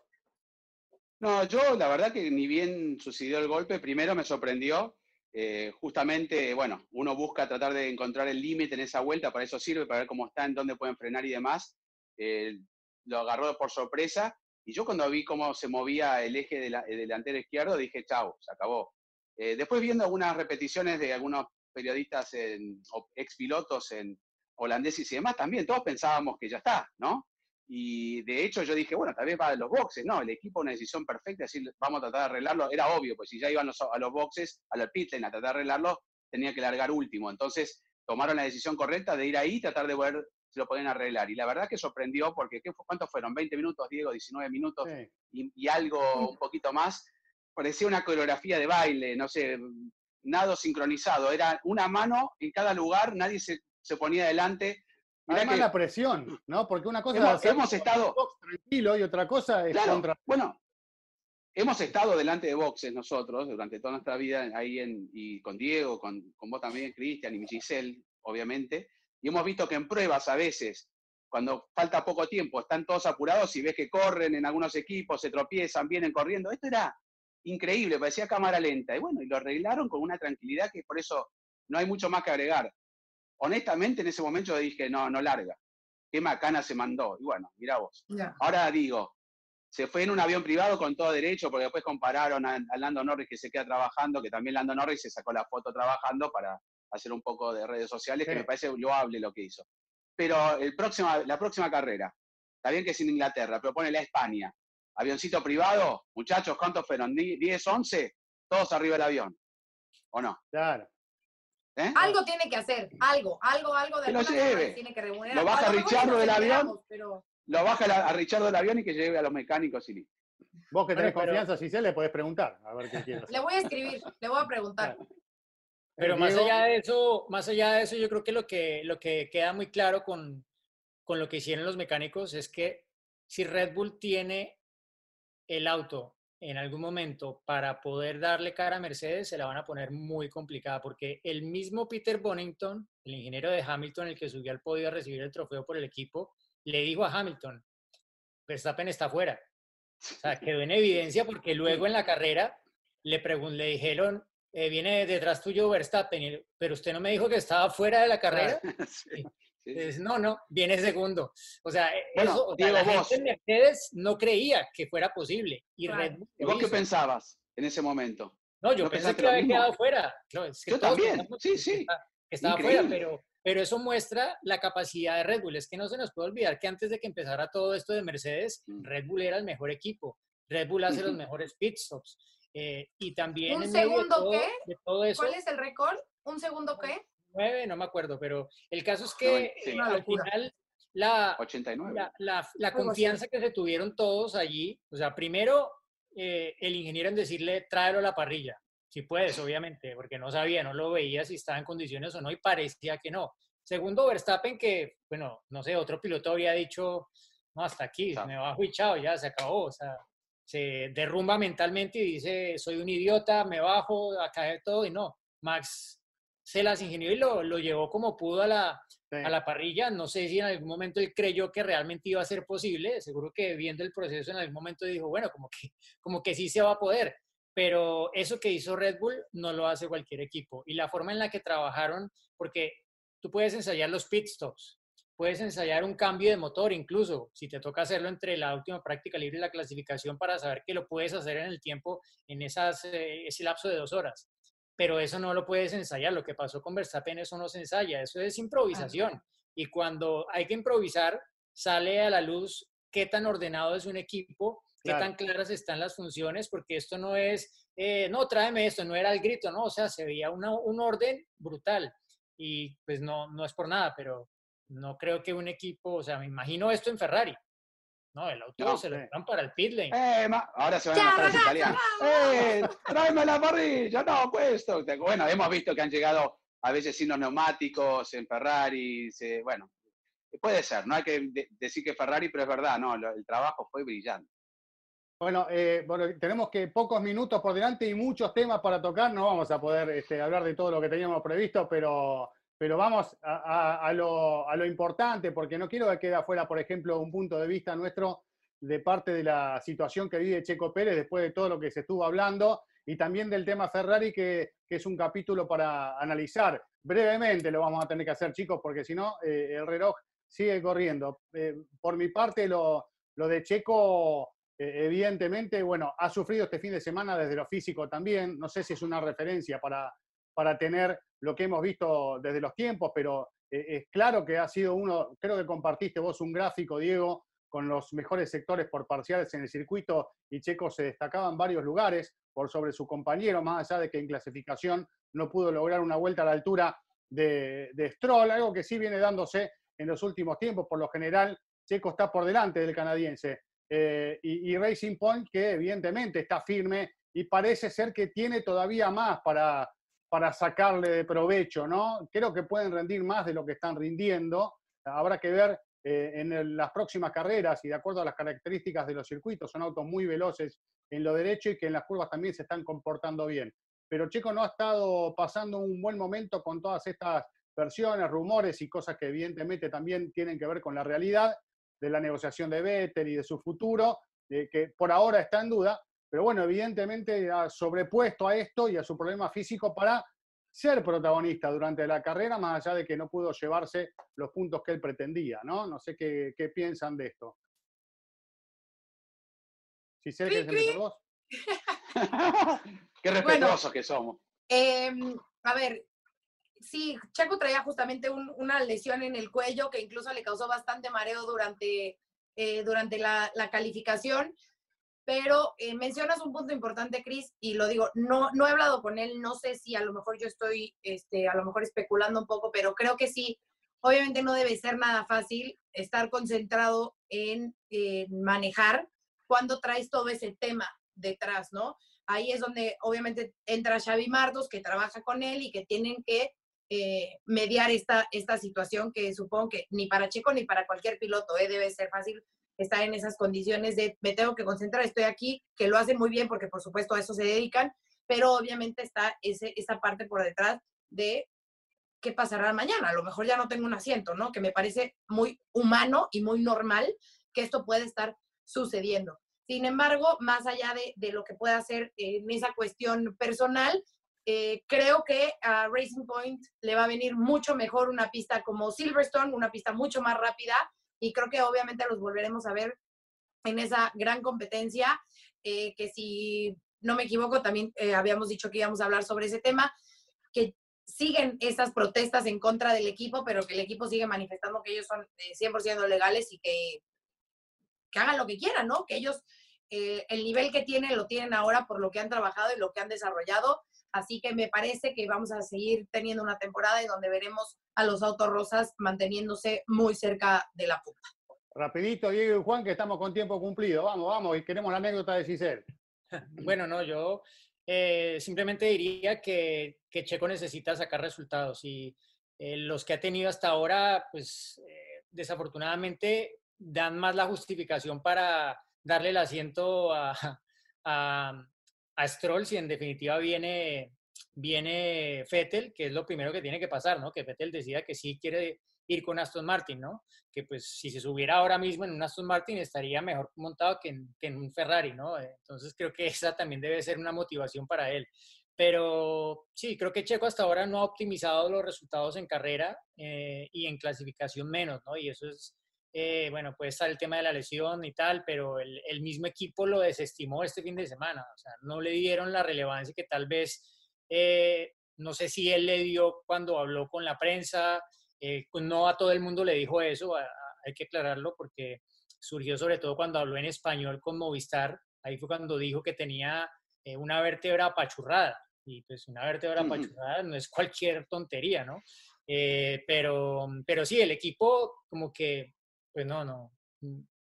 No, yo la verdad que ni bien sucedió el golpe, primero me sorprendió. Eh, justamente, bueno, uno busca tratar de encontrar el límite en esa vuelta, para eso sirve, para ver cómo está, en dónde pueden frenar y demás. Eh, lo agarró por sorpresa y yo cuando vi cómo se movía el eje delantero izquierdo dije, chao, se acabó. Eh, después viendo algunas repeticiones de algunos periodistas, en, ex pilotos en holandeses y demás, también todos pensábamos que ya está, ¿no? Y de hecho yo dije, bueno, tal vez va a los boxes, no, el equipo una decisión perfecta, decir, vamos a tratar de arreglarlo, era obvio, pues si ya iban a los boxes, a los pit a tratar de arreglarlo, tenía que largar último. Entonces tomaron la decisión correcta de ir ahí tratar de ver si lo podían arreglar. Y la verdad que sorprendió porque, ¿qué, ¿cuántos fueron? ¿20 minutos, Diego? ¿19 minutos? Y, y, algo un *laughs* poquito más. Parecía una coreografía de baile, no sé, nado sincronizado, era una mano en cada lugar, nadie se, ponía delante.
Además la presión, ¿no? Porque una cosa
hemos, es hemos estado
tranquilo y otra cosa es contra.
Bueno, hemos estado delante de boxes nosotros durante toda nuestra vida ahí en, y con Diego, con, con vos también, Cristian y Giselle, obviamente, y hemos visto que en pruebas a veces, cuando falta poco tiempo, están todos apurados y ves que corren en algunos equipos, se tropiezan, vienen corriendo. Esto era increíble, parecía cámara lenta. Y bueno, y lo arreglaron con una tranquilidad que por eso no hay mucho más que agregar. Honestamente, en ese momento dije, no, no larga. Qué macana se mandó. Y bueno, mira vos. Ahora digo, se fue en un avión privado con todo derecho, porque después compararon a, Lando Norris que se queda trabajando, que también Lando Norris se sacó la foto trabajando para hacer un poco de redes sociales, que me parece loable lo que hizo. Pero el próximo, la próxima carrera, está bien que es en Inglaterra, pero pone la España avioncito privado, muchachos, ¿cuántos fueron? ¿10, 11? Todos arriba del avión. ¿O no?
Claro.
¿Eh? Algo tiene que hacer, algo, algo, algo de
que lo lleve.
tiene que remunerar.
Lo baja a Richardo del avión, lo baja a Richardo del avión y que lleve a los mecánicos y listo.
Vos que tenés confianza, si se le podés preguntar, a ver qué
quieres. Le voy a escribir, le voy a preguntar.
Pero más allá de eso, más allá de eso, yo creo que lo que, lo que queda muy claro con, con lo que hicieron los mecánicos es que si Red Bull tiene el auto en algún momento para poder darle cara a Mercedes se la van a poner muy complicada porque el mismo Peter Bonington, el ingeniero de Hamilton, el que subió al podio a recibir el trofeo por el equipo, le dijo a Hamilton, Verstappen está fuera. O sea, quedó en evidencia porque luego en la carrera le, le dijeron, eh, viene detrás tuyo Verstappen, pero usted no me dijo que estaba fuera de la carrera. *laughs* no, no, viene segundo. O sea, e, eso, la gente Mercedes no creía que fuera posible.
Y, vos qué pensabas? en ese momento.
No, yo pensé que había quedado fuera.
yo también, sí, sí.
Que estaba fuera, pero, pero eso muestra la capacidad de Red Bull. Es que no se nos puede olvidar que antes de que empezara todo esto de Mercedes, mm. Red Bull era el mejor equipo. Red Bull hace los *laughs* mejores pit stops. Eh, y también...
¿Un segundo qué? ¿Cuál es el récord? ¿Un segundo qué?
Nueve, no me acuerdo, pero el caso es que eh, al final la, 89. la, confianza que se tuvieron todos allí, o sea, primero eh, el ingeniero en decirle, tráelo a la parrilla, si puedes, obviamente, porque no sabía, no lo veía si estaba en condiciones o no y parecía que no. Segundo, Verstappen, que, bueno, no sé, otro piloto había dicho, no, hasta aquí, me bajo y chao, ya se acabó, o sea, se derrumba mentalmente y dice, soy un idiota, me bajo, a caer todo, y no, Max se las ingenió y lo, lo llevó como pudo a la, a la parrilla. No sé si en algún momento él creyó que realmente iba a ser posible, seguro que viendo el proceso en algún momento dijo, bueno, como que, como que sí se va a poder, pero eso que hizo Red Bull no lo hace cualquier equipo. Y la forma en la que trabajaron, porque tú puedes ensayar los pit stops, puedes ensayar un cambio de motor incluso, si te toca hacerlo entre la última práctica libre y la clasificación para saber que lo puedes hacer en el tiempo, en esas, eh, ese lapso de dos horas. Pero eso no lo puedes ensayar. Lo que pasó con Verstappen, eso no se ensaya, eso es improvisación. Y cuando hay que improvisar, sale a la luz qué tan ordenado es un equipo, qué tan claras están las funciones, porque esto no es, eh, no, tráeme esto, no era el grito, ¿no? O sea, se veía un orden brutal. Y pues no, no es por nada, pero no creo que un equipo, o sea, me imagino esto en Ferrari. No, el auto se lo dan para el pit lane.
Eh, ahora se van a los italianos. ¡Eh! ¡Tráeme la parrilla! No, puesto. Bueno, hemos visto que han llegado a veces sin los neumáticos en Ferrari. bueno, puede ser, no hay que decir que Ferrari, pero es verdad, no, el trabajo fue brillante.
Bueno, eh, bueno, tenemos que pocos minutos por delante y muchos temas para tocar. No vamos a poder este, hablar de todo lo que teníamos previsto, pero pero vamos a, lo, importante, porque no quiero que quede afuera, por ejemplo, un punto de vista nuestro de parte de la situación que vive Checo Pérez después de todo lo que se estuvo hablando y también del tema Ferrari, que, es un capítulo para analizar. Brevemente lo vamos a tener que hacer, chicos, porque si no, eh, el reloj sigue corriendo. Eh, por mi parte, lo, de Checo, eh, evidentemente, bueno, ha sufrido este fin de semana desde lo físico también. No sé si es una referencia para, para tener lo que hemos visto desde los tiempos, pero eh, es claro que ha sido uno, creo que compartiste vos un gráfico, Diego, con los mejores sectores por parciales en el circuito y Checo se destacaba en varios lugares por sobre su compañero, más allá de que en clasificación no pudo lograr una vuelta a la altura de, Stroll, algo que sí viene dándose en los últimos tiempos. Por lo general, Checo está por delante del canadiense. Eh, y, y, Racing Point, que evidentemente está firme y parece ser que tiene todavía más para, para sacarle de provecho, ¿no? Creo que pueden rendir más de lo que están rindiendo. Habrá que ver eh, en las próximas carreras y de acuerdo a las características de los circuitos, son autos muy veloces en lo derecho y que en las curvas también se están comportando bien. Pero Checo no ha estado pasando un buen momento con todas estas versiones, rumores y cosas que evidentemente también tienen que ver con la realidad de la negociación de Vettel y de su futuro, eh, que por ahora está en duda, pero bueno, evidentemente ha sobrepuesto a esto y a su problema físico para ser protagonista durante la carrera, más allá de que no pudo llevarse los puntos que él pretendía, ¿no? No sé qué, piensan de esto.
Si sé que se vos. *laughs*
qué respetuosos que somos.
Em, a ver, sí, Chaco traía justamente una lesión en el cuello que incluso le causó bastante mareo durante, eh, durante la, la, calificación pero eh, mencionas un punto importante, Cris, y lo digo, no, no he hablado con él, no sé si a lo mejor yo estoy, este, a lo mejor especulando un poco, pero creo que sí, obviamente no debe ser nada fácil estar concentrado en, manejar cuando traes todo ese tema detrás, ¿no? Ahí es donde obviamente entra Xavi Martos, que trabaja con él y que tienen que eh, mediar esta, esta situación que supongo que ni para Checo ni para cualquier piloto eh, debe ser fácil estar en esas condiciones de me tengo que concentrar, estoy aquí, que lo hacen muy bien porque por supuesto a eso se dedican, pero obviamente está ese, esa parte por detrás de qué pasará mañana. A lo mejor ya no tengo un asiento, ¿no? Que me parece muy humano y muy normal que esto pueda estar sucediendo. Sin embargo, más allá de, de lo que pueda hacer en esa cuestión personal, eh, creo que a Racing Point le va a venir mucho mejor una pista como Silverstone, una pista mucho más rápida, y creo que obviamente los volveremos a ver en esa gran competencia, eh, que si no me equivoco, también eh, habíamos dicho que íbamos a hablar sobre ese tema, que siguen esas protestas en contra del equipo, pero que el equipo sigue manifestando que ellos son 100% legales y que, que hagan lo que quieran, ¿no? Que ellos, eh, el nivel que tienen, lo tienen ahora por lo que han trabajado y lo que han desarrollado. Así que me parece que vamos a seguir teniendo una temporada en donde veremos a los Autos Rosas manteniéndose muy cerca de la punta.
Rapidito, Diego y Juan, que estamos con tiempo cumplido. Vamos, vamos, y queremos la anécdota de Cisel. *laughs*
Bueno, no, yo eh, simplemente diría que, que, Checo necesita sacar resultados y eh, los que ha tenido hasta ahora, pues eh, desafortunadamente dan más la justificación para darle el asiento a, a, a Stroll si en definitiva viene, viene Fettel, que es lo primero que tiene que pasar, ¿no? Que Fettel decida que sí quiere ir con Aston Martin, ¿no? Que pues si se subiera ahora mismo en un Aston Martin estaría mejor montado que en, un Ferrari, ¿no? Entonces creo que esa también debe ser una motivación para él. Pero sí, creo que Checo hasta ahora no ha optimizado los resultados en carrera eh, y en clasificación menos, ¿no? Y eso es, eh, bueno, puede estar el tema de la lesión y tal, pero el, el, mismo equipo lo desestimó este fin de semana, o sea, no le dieron la relevancia que tal vez, eh, no sé si él le dio cuando habló con la prensa, eh, pues, no a todo el mundo le dijo eso, hay que aclararlo porque surgió sobre todo cuando habló en español con Movistar, ahí fue cuando dijo que tenía eh, una vértebra apachurrada, y pues una vértebra apachurrada no es cualquier tontería, ¿no? Eh, pero, pero sí, el equipo como que, pues no, no,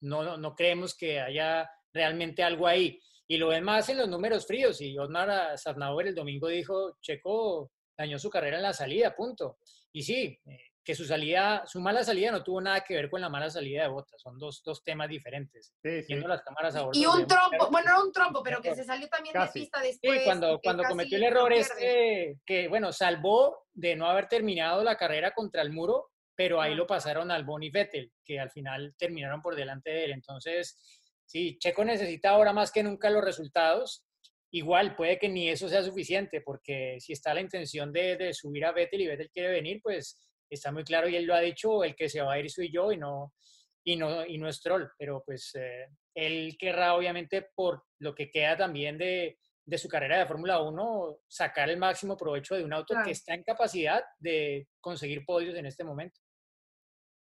no, no creemos que haya realmente algo ahí. Y lo ven más en los números fríos. Y Osmar Sarnauer el domingo dijo, Checo dañó su carrera en la salida, punto. Y sí, que su salida, su mala salida no tuvo nada que ver con la mala salida de Botas, son dos, dos temas diferentes.
Sí, sí.
las cámaras a
y un trompo, bueno, no un trompo, pero que se salió también de pista después.
Sí, cuando, cuando cometió el error este, que, bueno, salvó de no haber terminado la carrera contra el muro, pero ahí lo pasaron al Boni Vettel, que al final terminaron por delante de él. Entonces, sí, Checo necesita ahora más que nunca los resultados. Igual puede que ni eso sea suficiente, porque si está la intención de, de subir a Vettel y Vettel quiere venir, pues está muy claro y él lo ha dicho, el que se va a ir soy yo y no, y no, y no es troll, pero pues eh, él querrá obviamente por lo que queda también de, de su carrera de Fórmula 1 sacar el máximo provecho de un auto que está en capacidad de conseguir podios en este momento.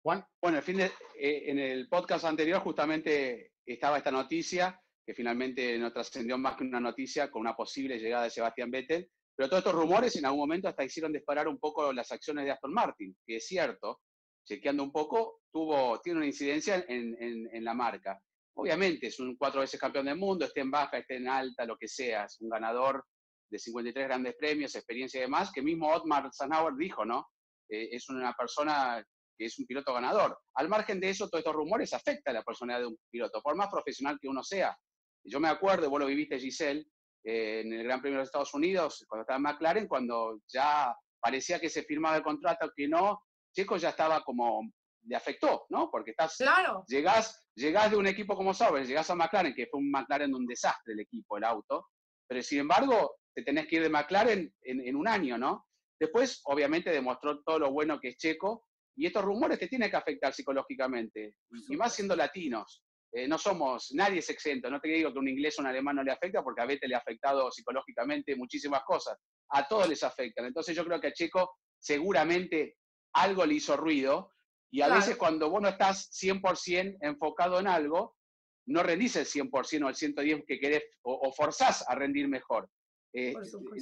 Juan. Bueno, el fin de, eh, en el podcast anterior justamente estaba esta noticia que finalmente no trascendió más que una noticia con una posible llegada de Sebastián Vettel. Pero todos estos rumores en algún momento hasta hicieron disparar un poco las acciones de Aston Martin, que es cierto, chequeando un poco, tuvo, tiene una incidencia en, la marca. Obviamente es un cuatro veces campeón del mundo, esté en baja, esté en alta, lo que sea, es un ganador de 53 grandes premios, experiencia y demás, que mismo Otmar Zanauer dijo, ¿no? Eh, es una persona que es un piloto ganador. Al margen de eso, todos estos rumores afectan a la personalidad de un piloto, por más profesional que uno sea. Yo me acuerdo, vos lo viviste, Giselle, eh, en el Gran Premio de los Estados Unidos, cuando estaba en McLaren, cuando ya parecía que se firmaba el contrato, que no, Checo ya estaba como, le afectó, ¿no? Porque estás,
claro.
llegás, llegás de un equipo como Sauber, llegás a McLaren, que fue un McLaren un desastre el equipo, el auto, pero sin embargo, te tenés que ir de McLaren en, un año, ¿no? Después, obviamente, demostró todo lo bueno que es Checo, y estos rumores te tienen que afectar psicológicamente, y más siendo latinos. Eh, no somos, nadie es exento. No te digo que un inglés o un alemán no le afecta, porque a Vete le ha afectado psicológicamente muchísimas cosas. A todos les afectan. Entonces yo creo que a Checo seguramente algo le hizo ruido y a veces cuando vos no estás 100% enfocado en algo, no rendís el 100% o el 110% que querés o, forzás a rendir mejor. Eh,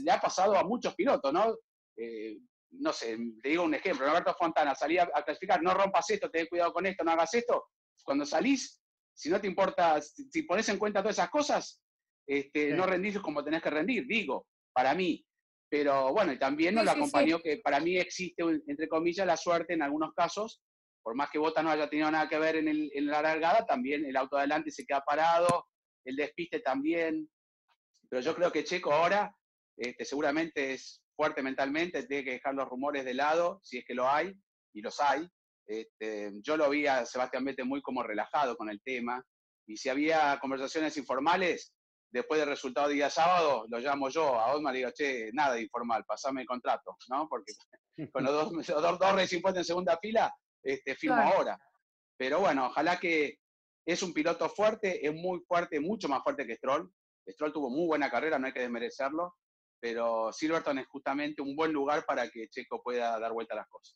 le ha pasado a muchos pilotos, ¿no? Eh, no sé, te digo un ejemplo, Roberto Fontana salía a clasificar, no rompas esto, ten cuidado con esto, no hagas esto. Cuando salís, si no te importa, si, pones en cuenta todas esas cosas, este, no rendís como tenés que rendir, digo, para mí. Pero bueno, y también nos lo acompañó que para mí existe, entre comillas, la suerte en algunos casos, por más que Bota no haya tenido nada que ver en, el, en la largada, también el auto adelante se queda parado, el despiste también. Pero yo creo que Checo ahora este, seguramente es fuerte mentalmente, tiene que dejar los rumores de lado, si es que lo hay, y los hay, este, yo lo vi a Sebastián Vettel muy como relajado con el tema. Y si había conversaciones informales, después del resultado de día sábado, lo llamo yo a Osmar y digo, che, nada de informal, pasame el contrato, ¿no? Porque con los dos, *laughs* dos, dos Racing en segunda fila, este, firmo ahora. Pero bueno, ojalá que es un piloto fuerte, es muy fuerte, mucho más fuerte que Stroll. Stroll tuvo muy buena carrera, no hay que desmerecerlo, pero Silverton es justamente un buen lugar para que Checo pueda dar vuelta a las cosas.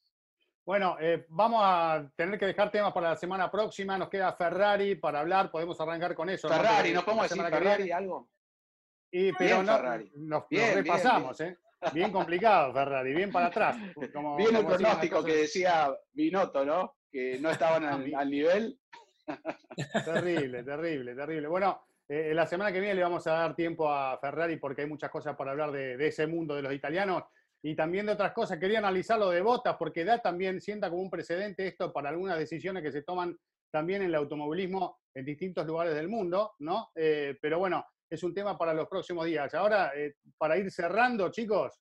Bueno, eh, vamos a tener que dejar temas para la semana próxima. Nos queda Ferrari para hablar. Podemos arrancar con eso.
Ferrari, ¿no, podemos decir Ferrari algo?
Y, pero no, nos, repasamos, ¿eh? Bien complicado, Ferrari, bien para atrás. *laughs*
bien el pronóstico que decía Binotto, ¿no? Que no estaban al, *laughs* nivel.
Terrible, terrible, terrible. Bueno, eh, la semana que viene le vamos a dar tiempo a Ferrari porque hay muchas cosas para hablar de, ese mundo de los italianos y también de otras cosas. Quería analizar lo de Botas porque da también, sienta como un precedente esto para algunas decisiones que se toman también en el automovilismo en distintos lugares del mundo, ¿no? Eh, pero bueno, es un tema para los próximos días. Ahora, eh, para ir cerrando, chicos,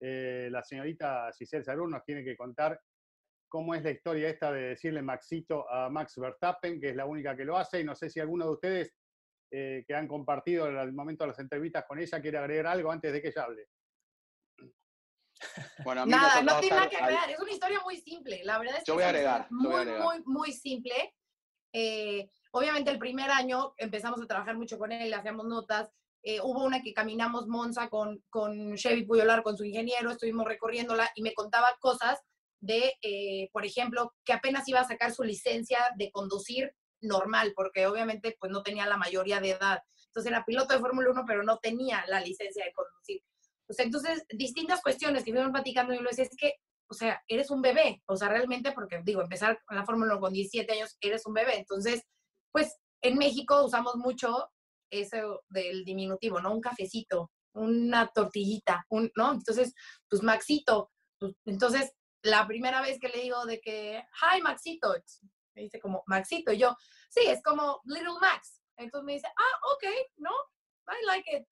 la señorita Giselle Sarur nos tiene que contar cómo es la historia esta de decirle Maxito a Max Verstappen, que es la única que lo hace, y no sé si alguno de ustedes eh, que han compartido en el momento de las entrevistas con ella quiere agregar algo antes de que ella hable.
Bueno, nada, no tiene nada que agregar, es una historia muy simple, la verdad es que
es
muy, muy, muy simple. Obviamente el primer año empezamos a trabajar mucho con él, hacíamos notas. Eh, hubo una que caminamos Monza con, con Chevy Puyolar, con su ingeniero, estuvimos recorriéndola y me contaba cosas de, eh, por ejemplo, que apenas iba a sacar su licencia de conducir normal, porque obviamente pues no tenía la mayoría de edad. Entonces era piloto de Fórmula 1, pero no tenía la licencia de conducir. Pues entonces, distintas cuestiones que fuimos platicando y lo decía, es que, o sea, eres un bebé, o sea, realmente, porque digo, empezar la Fórmula 1 con 17 años, eres un bebé. Entonces, pues en México usamos mucho eso del diminutivo, ¿no? Un cafecito, una tortillita, un, ¿no? Entonces, pues Maxito. Pues, entonces, la primera vez que le digo de que, hi Maxito, me dice como Maxito, y yo, sí, es como Little Max. Entonces me dice, ah, ok, ¿no? I like it.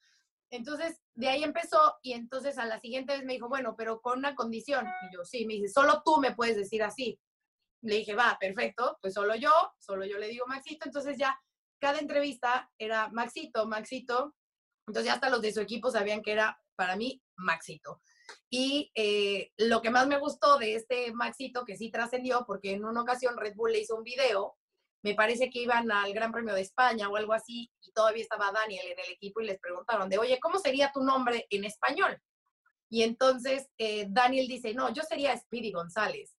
Entonces, de ahí empezó y entonces a la siguiente vez me dijo, bueno, pero con una condición. Y yo, sí, me dice, solo tú me puedes decir así. Le dije, va, perfecto, pues solo yo, solo yo le digo Maxito, entonces ya cada entrevista era Maxito, Maxito, entonces ya hasta los de su equipo sabían que era para mí Maxito. Y eh, lo que más me gustó de este Maxito, que sí trascendió, porque en una ocasión Red Bull le hizo un video, me parece que iban al Gran Premio de España o algo así, y todavía estaba Daniel en el equipo y les preguntaron de, oye, ¿cómo sería tu nombre en español? Y entonces eh, Daniel dice, no, yo sería Speedy González.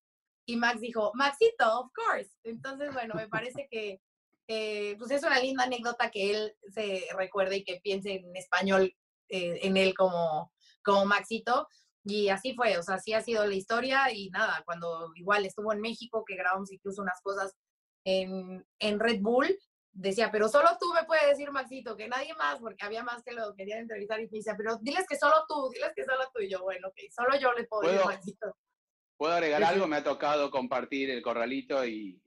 Y Max dijo, Maxito, of course. Entonces, bueno, me parece que eh, pues es una linda anécdota que él se recuerde y que piense en español en él como, como Maxito. Y así fue, o sea, así ha sido la historia y nada, cuando igual estuvo en México, que grabamos incluso unas cosas en, en Red Bull, decía, pero solo tú me puedes decir, Maxito, que nadie más, porque había más que lo querían entrevistar y me decía, pero diles que solo tú, diles que solo tú. Y yo, bueno, que solo yo le puedo decir, Maxito.
¿Puedo agregar algo? Me ha tocado compartir el corralito y,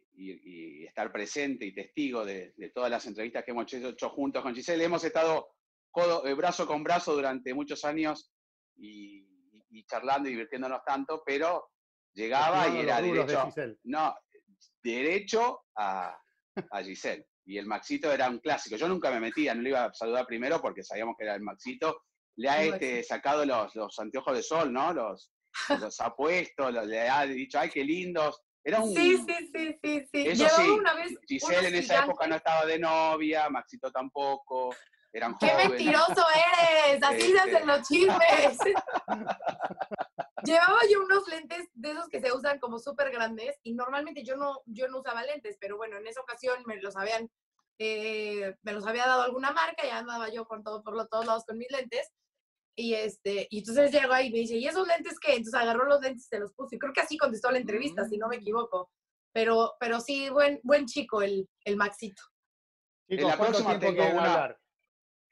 estar presente y testigo de, todas las entrevistas que hemos hecho juntos con Giselle. Hemos estado eh, brazo con brazo durante muchos años y, charlando y divirtiéndonos tanto, pero llegaba y era derecho, no, derecho a, Giselle. Y el Maxito era un clásico. Yo nunca me metía, no le iba a saludar primero porque sabíamos que era el Maxito. Le ha este, sacado los, los anteojos de sol, ¿no? Los, los ha puesto, le ha dicho, ay, qué lindos. Era un...
Sí, sí, sí, sí, sí.
Eso sí, una vez Giselle en esa época no estaba de novia, Maxito tampoco. Eran
¡Qué mentiroso eres! Así se hacen este. los chismes. *laughs* Llevaba yo unos lentes de esos que se usan como súper grandes y normalmente yo no, yo no usaba lentes, pero bueno, en esa ocasión me los habían, eh, me los había dado alguna marca y andaba yo con todo, por todos lados con mis lentes y, este, y entonces llegó ahí y me dice, ¿y esos lentes qué? Entonces agarró los lentes y se los puso. Y creo que así contestó la entrevista, si no me mm. equivoco. Pero, pero sí, buen, buen chico el, el Maxito.
en la próxima tengo una.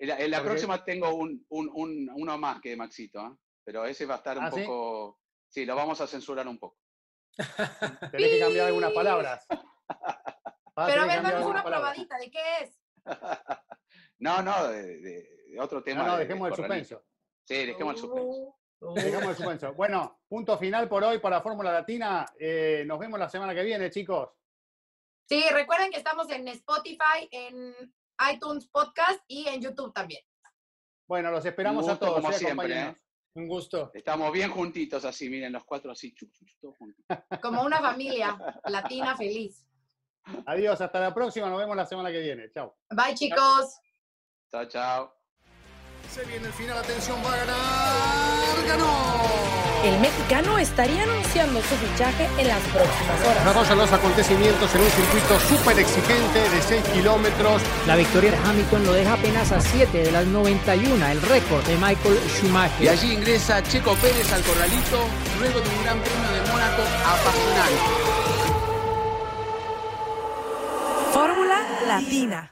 En la, próxima tengo un, un, un, uno más que Maxito, ¿eh? pero ese va a estar un ¿Ah, poco. ¿sí? lo vamos a censurar un poco. *laughs*
Tenés que cambiar algunas *laughs* palabras.
pero a ver, danos una probadita, ¿de qué es? *laughs*
no, no, de, otro tema.
No, no, dejemos el suspenso.
Sí, dejemos el suspenso.
Oh. Dejemos el suspenso. Bueno, punto final por hoy para Fórmula Latina. Eh, nos vemos la semana que viene, chicos.
Sí, recuerden que estamos en Spotify, en iTunes Podcast y en YouTube también.
Bueno, los esperamos a todos.
Como ¿eh? siempre, ¿eh?
Un gusto.
Estamos bien juntitos así, miren, los cuatro así, todos juntos. *laughs*
Como una familia latina feliz.
Adiós, hasta la próxima. Nos vemos la semana que viene. Chao.
Bye, chicos.
Chao, chao.
Se viene el final, atención, va a ganar. ¡Ganó!
El mexicano estaría anunciando su fichaje en las próximas horas.
Desarrollan los acontecimientos en un circuito súper exigente de 6 kilómetros.
La victoria de Hamilton lo deja apenas a 7 de las 91, el récord de Michael Schumacher.
Y allí ingresa Checo Pérez al corralito luego de un gran premio de Mónaco apasionante.
Fórmula Latina.